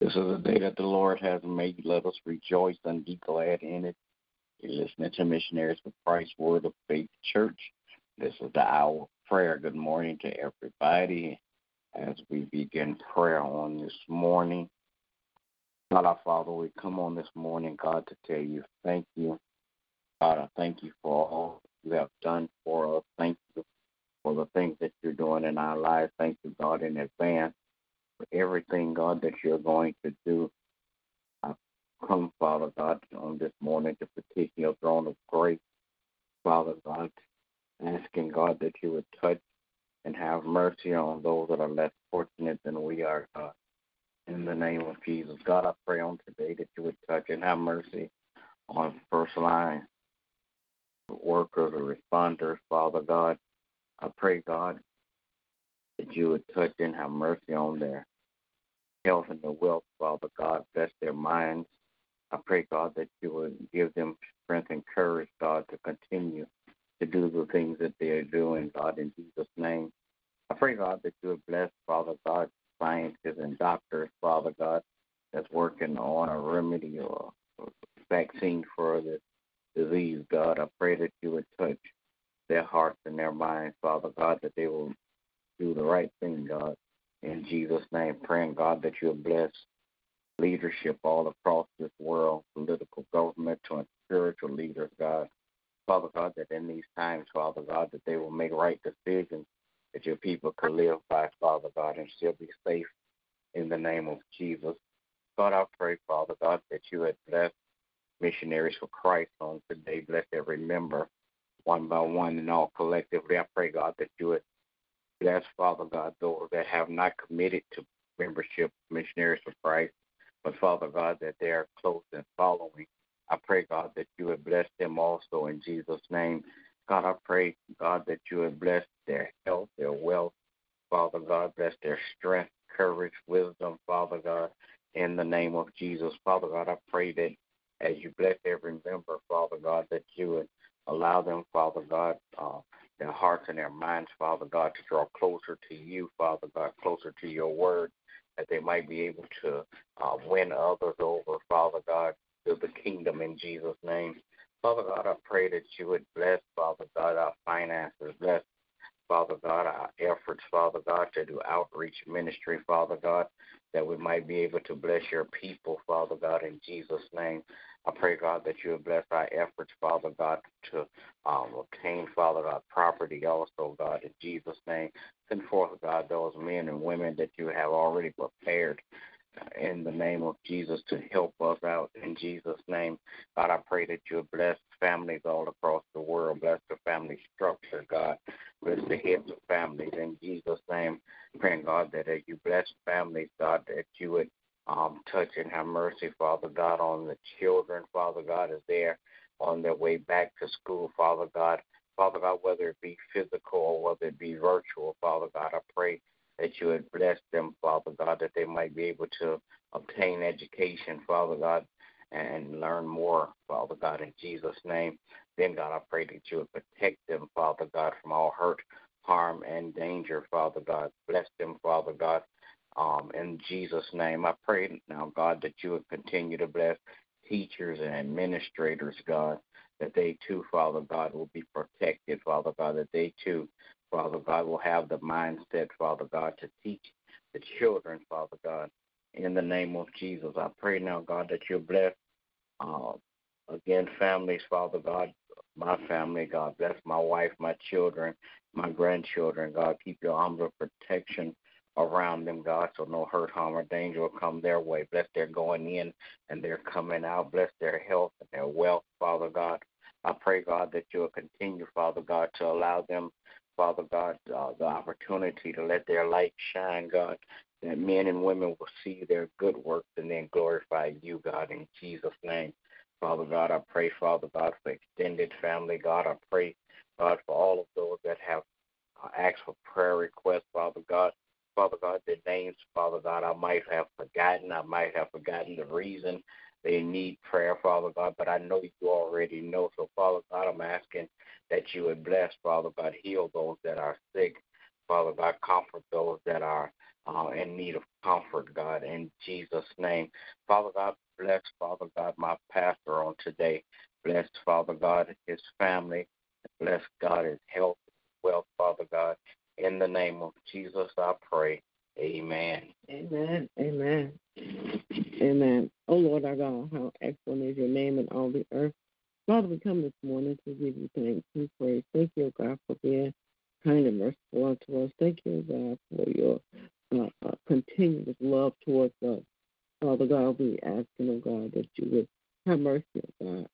This is a day that the Lord has made. Let us rejoice and be glad in it. You're listening to Missionaries for Christ Word of Faith Church. This is the hour of prayer. Good morning to everybody. As we begin prayer on this morning, God our Father, we come on this morning, God, to tell you thank you. God, I thank you for all you have done for us. Thank you for the things that you're doing in our lives. Thank you, God, in advance for everything, God, that you're going to do. I come, Father God, on this morning to petition your throne of grace, Father God, asking, God, that you would touch and have mercy on those that are less fortunate than we are, God. In the name of Jesus, God, I pray on today that you would touch and have mercy on first line workers or responders, Father God. I pray, God, that you would touch and have mercy on their health and their wealth, Father God. Bless their minds. I pray, God, that you would give them strength and courage, God, to continue to do the things that they are doing, God, in Jesus' name. I pray, God, that you would bless, Father God, scientists and doctors, Father God, that's working on a remedy or vaccine for this disease, God. I pray that you would touch their hearts and their minds, Father God, that they will do the right thing, God. In Jesus' name, praying, God, that you'll bless leadership all across this world, political, governmental, and spiritual leaders, God. Father God, that in these times, Father God, that they will make right decisions that your people can live by, Father God, and still be safe in the name of Jesus. God, I pray, Father God, that you would bless missionaries for Christ on today. Bless every member one by one and all collectively. I pray, God, that you would bless, Father God, those that have not committed to membership, missionaries for Christ, but Father God, that they are close and following. I pray, God, that you would bless them also in Jesus' name. God, I pray, God, that you would bless their health, their wealth. Father God, bless their strength, courage, wisdom, Father God, in the name of Jesus. Father God, I pray that as you bless every member, Father God, that you would allow them, Father God, uh, their hearts and their minds, Father God, to draw closer to you, Father God, closer to your word, that they might be able to uh, win others over, Father God, to the kingdom in Jesus' name. Father God, I pray that you would bless, Father God, our finances, bless, Father God, our efforts, Father God, to do outreach ministry, Father God, that we might be able to bless your people, Father God, in Jesus' name. I pray, God, that you would bless our efforts, Father God, to um, obtain, Father God, property also, God, in Jesus' name. Send forth, God, those men and women that you have already prepared in the name of Jesus to help us out in Jesus' name. God, I pray that you bless families all across the world, bless the family structure, God, bless the heads of families in Jesus' name. Praying, God, that as you bless families, God, that you would um, touch and have mercy, Father God, on the children, Father God, as they're on their way back to school, Father God. Father God, whether it be physical or whether it be virtual, Father God, I pray that you would bless them, Father God, that they might be able to obtain education, Father God, and learn more, Father God, in Jesus' name. Then, God, I pray that you would protect them, Father God, from all hurt, harm, and danger, Father God. Bless them, Father God, um, in Jesus' name. I pray now, God, that you would continue to bless teachers and administrators, God, that they too, Father God, will be protected, Father God, that they too, Father God, will have the mindset, Father God, to teach the children, Father God. In the name of Jesus, I pray now, God, that you bless uh, again families, Father God, my family, God bless my wife, my children, my grandchildren, God, keep your arms of protection around them, God, so no hurt, harm, or danger will come their way. Bless their going in and their coming out. Bless their health and their wealth, Father God. I pray, God, that you'll continue, Father God, to allow them, Father God, uh, the opportunity to let their light shine, God, that men and women will see their good works and then glorify you, God, in Jesus' name. Father God, I pray, Father God, for extended family, God. I pray, God, for all of those that have uh, asked for prayer requests, Father God. Father God, their names, Father God, I might have forgotten. I might have forgotten the reason they need prayer, Father God, but I know you already know. So, Father God, I'm asking that you would bless, Father God, heal those that are sick. Father God, comfort those that are uh, in need of comfort, God, in Jesus' name. Father God, bless, Father God, my pastor on today. Bless, Father God, his family. Bless, God, his health, wealth, Father God. In the name of Jesus, I pray. Amen. Amen. Amen. Amen. Oh Lord our God, how excellent is your name in all the earth. Father, we come this morning to give you thanks and praise. Thank you, God, for being kind and merciful unto us. Thank you, God, for your uh, uh, continuous love towards us. Father God, we asking, oh God, that you would have mercy, oh God.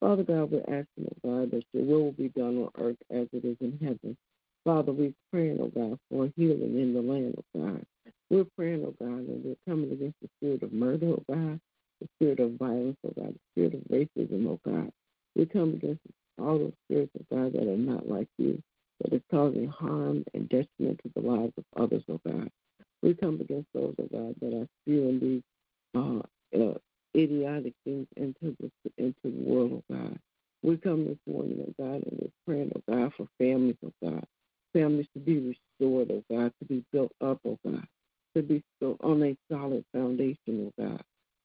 Father God, we're asking, oh God, that your will be done on earth as it is in heaven. Father, we're praying, oh God, for healing in the land, oh God. We're praying, oh God, and we're coming against the spirit of murder, oh God, the spirit of violence, oh God, the spirit of racism, oh God. We come against all those spirits, oh God, that are not like you, that is causing harm and detriment to the lives of others, oh God. We come against those, oh God, that are spewing these uh, uh, idiotic things into the into the world, oh God. We come this morning, oh God, and we're praying, oh God, for families, oh God families to be restored, oh God, to be built up, oh God, to be built on a solid foundation, oh God.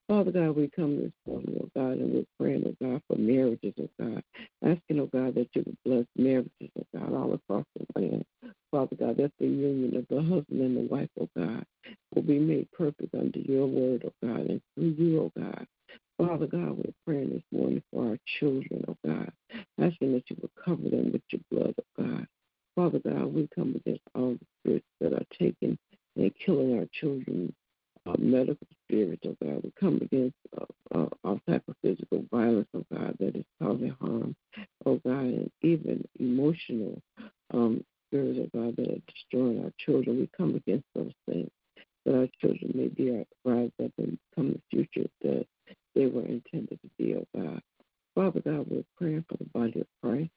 Father God, we come this morning, oh God, and we're praying, oh God, for marriages, oh God. Asking, oh God, that you would bless marriages, oh God, all across the land. Father God, that the union of the husband and the wife, oh God, will be made perfect under your word, oh God, and through you, oh God. Father God, we're praying this morning for our children, oh God, asking that you would cover them with your blood, oh God. Father God, we come against all the spirits that are taking and killing our children, uh, medical spirits, oh God. We come against uh, uh, all type of physical violence, oh God, that is causing harm, oh God, and even emotional um, spirits, oh God, that are destroying our children. We come against those things that our children may be rise up and become the future that they were intended to be, oh God. Father God, we're praying for the body of Christ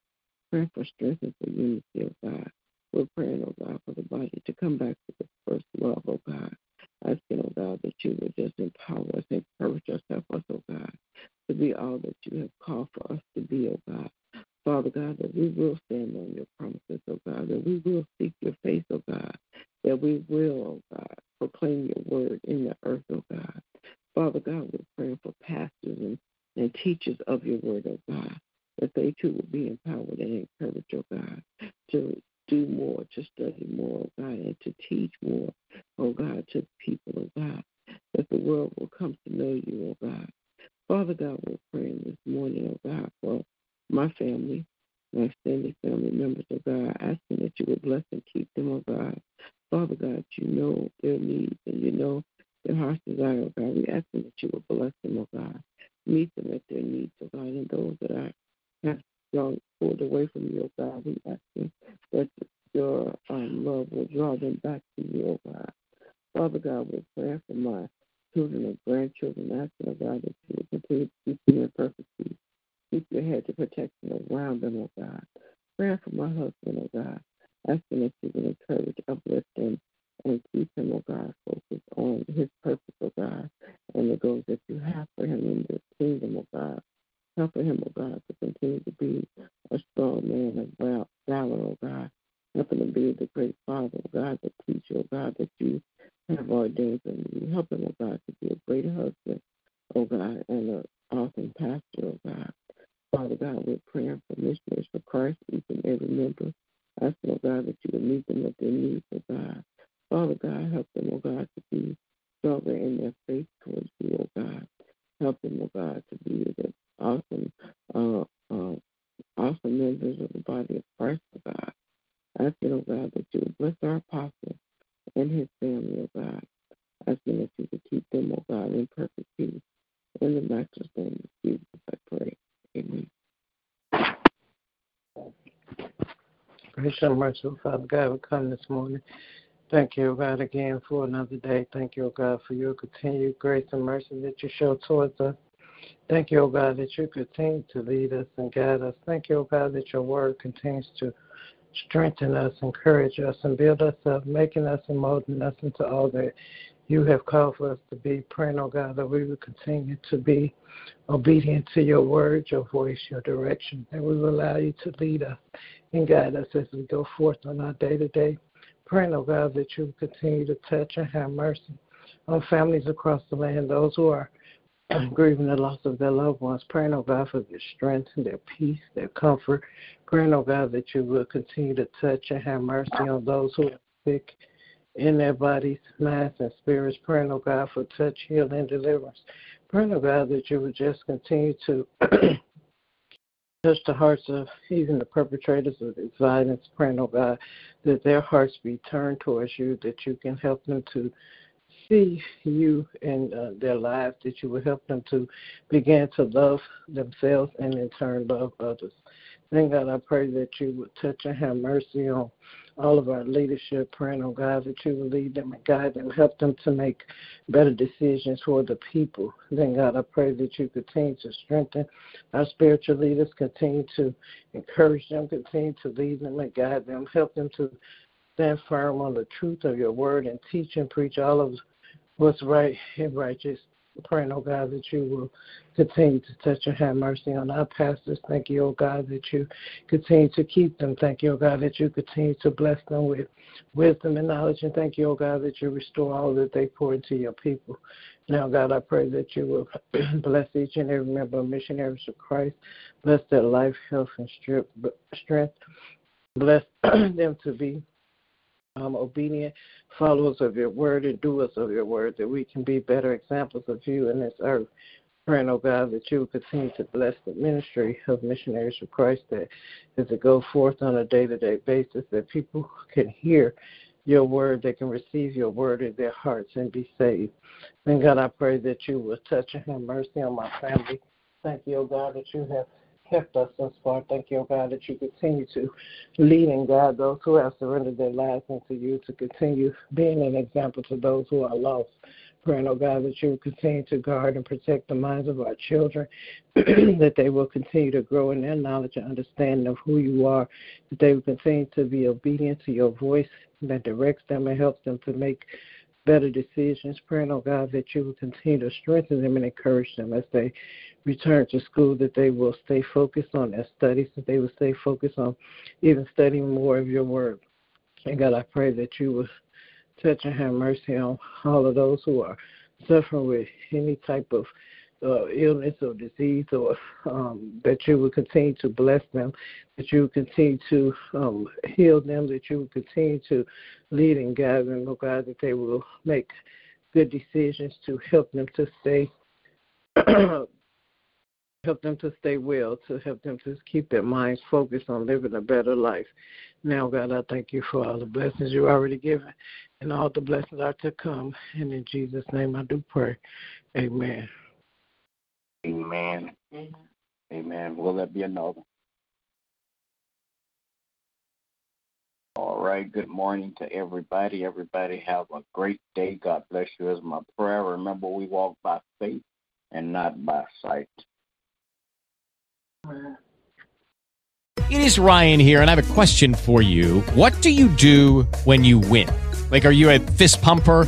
praying for strength and for unity, oh God. We're praying, oh God, for the body to come back to the first love, oh God. Asking, oh God, that you would just empower us, encourage us, help us, oh God, to be all that you have called for us to be, oh God. Father God, that we will stand on your promises, oh God, that we will seek your face, oh God, that we will, oh God, proclaim your word in the earth, oh God. Father God, we're praying for pastors and, and teachers of your word, oh God that they too will be empowered and encouraged, oh God, to do more, to study more, oh God, and to teach more, oh God, to people, oh God, that the world will come to know you, oh God. Father God, we're praying this morning, oh God, for my family, my extended family members, oh God, asking that you would bless and keep them, oh God. Father God, you know their needs and you know their heart's desire, oh God. We asking that you would bless them, oh God. Meet them at their needs, oh God, and those that are have drawn pulled away from you, oh God. We ask you that your um, love will draw them back to you, oh God. Father God, we pray for my children and grandchildren, asking, oh God, that you will continue to keep them in perfect peace. Keep your head to protection around them, oh God. Praying for my husband, oh God, asking that you will encourage, uplift him, and keep him, oh God, focused on his purpose, oh God, and the goals that you have for him in the kingdom, oh God. Helping him, oh God, to continue to be a strong man of valor, oh God. Helping him to be the great father, oh God, the teacher, oh God, that you have ordained for me. Help him, oh God, to be a great husband, oh God, and an awesome pastor, oh God. Father God, we're praying for missionaries for Christ, each and every member. Asking, oh God, that you would meet them at their needs, oh God. Father God, help them, oh God, to be stronger in their faith towards you, oh God. Help them, oh God, to be the awesome, uh, uh, awesome members of the body of Christ, oh God. Asking, oh God, that you bless our apostle and his family, oh God. Asking that you would keep them, oh God, in perfect peace. In the master's name of Jesus, I pray. Amen. Gracious and merciful Father God, we come this morning. Thank you, God, again for another day. Thank you, God, for your continued grace and mercy that you show towards us. Thank you, God, that you continue to lead us and guide us. Thank you, God, that your word continues to strengthen us, encourage us, and build us up, making us and molding us into all that you have called for us to be. Praying, oh God, that we will continue to be obedient to your word, your voice, your direction, and we will allow you to lead us and guide us as we go forth on our day to day. Praying, oh God, that you continue to touch and have mercy on families across the land, those who are grieving the loss of their loved ones. Praying, oh God, for their strength and their peace, their comfort. Praying, oh God, that you will continue to touch and have mercy on those who are sick in their bodies, minds, and spirits. Praying, oh God, for touch, healing, and deliverance. Praying, oh God, that you would just continue to touch the hearts of even the perpetrators of this violence. Praying, oh God, that their hearts be turned towards you, that you can help them to see you in uh, their lives, that you will help them to begin to love themselves and in turn love others. Thank God, I pray that you would touch and have mercy on all of our leadership, praying, oh God, that you will lead them and guide them, help them to make better decisions for the people. Then, God, I pray that you continue to strengthen our spiritual leaders, continue to encourage them, continue to lead them and guide them, help them to stand firm on the truth of your word and teach and preach all of what's right and righteous praying, oh God, that you will continue to touch and have mercy on our pastors. Thank you, oh God, that you continue to keep them. Thank you, oh God, that you continue to bless them with wisdom and knowledge. And thank you, oh God, that you restore all that they pour into your people. Now, God, I pray that you will bless each and every member of Missionaries of Christ. Bless their life, health, and strength. Bless them to be um, obedient followers of your word and doers of your word, that we can be better examples of you in this earth. Praying, oh God, that you will continue to bless the ministry of missionaries of Christ, that as it go forth on a day to day basis, that people can hear your word, they can receive your word in their hearts and be saved. And God, I pray that you will touch and have mercy on my family. Thank you, oh God, that you have kept us thus far. Thank you, oh God, that you continue to lead and guide those who have surrendered their lives unto you to continue being an example to those who are lost. Praying, oh God, that you will continue to guard and protect the minds of our children, that they will continue to grow in their knowledge and understanding of who you are, that they will continue to be obedient to your voice that directs them and helps them to make better decisions. Praying, oh God, that you will continue to strengthen them and encourage them as they return to school, that they will stay focused on their studies, that they will stay focused on even studying more of your word. And God, I pray that you will touch and have mercy on all of those who are suffering with any type of uh, illness or disease, or um, that you will continue to bless them, that you will continue to um, heal them, that you will continue to lead and guide them, oh God, that they will make good decisions to help them to stay. help them to stay well, to help them to keep their minds focused on living a better life. Now, God, I thank you for all the blessings you already given and all the blessings are to come. And in Jesus' name I do pray. Amen. Amen. Amen. Amen. Will that be another? All right. Good morning to everybody. Everybody have a great day. God bless you is my prayer. Remember, we walk by faith and not by sight. It is Ryan here, and I have a question for you. What do you do when you win? Like, are you a fist pumper?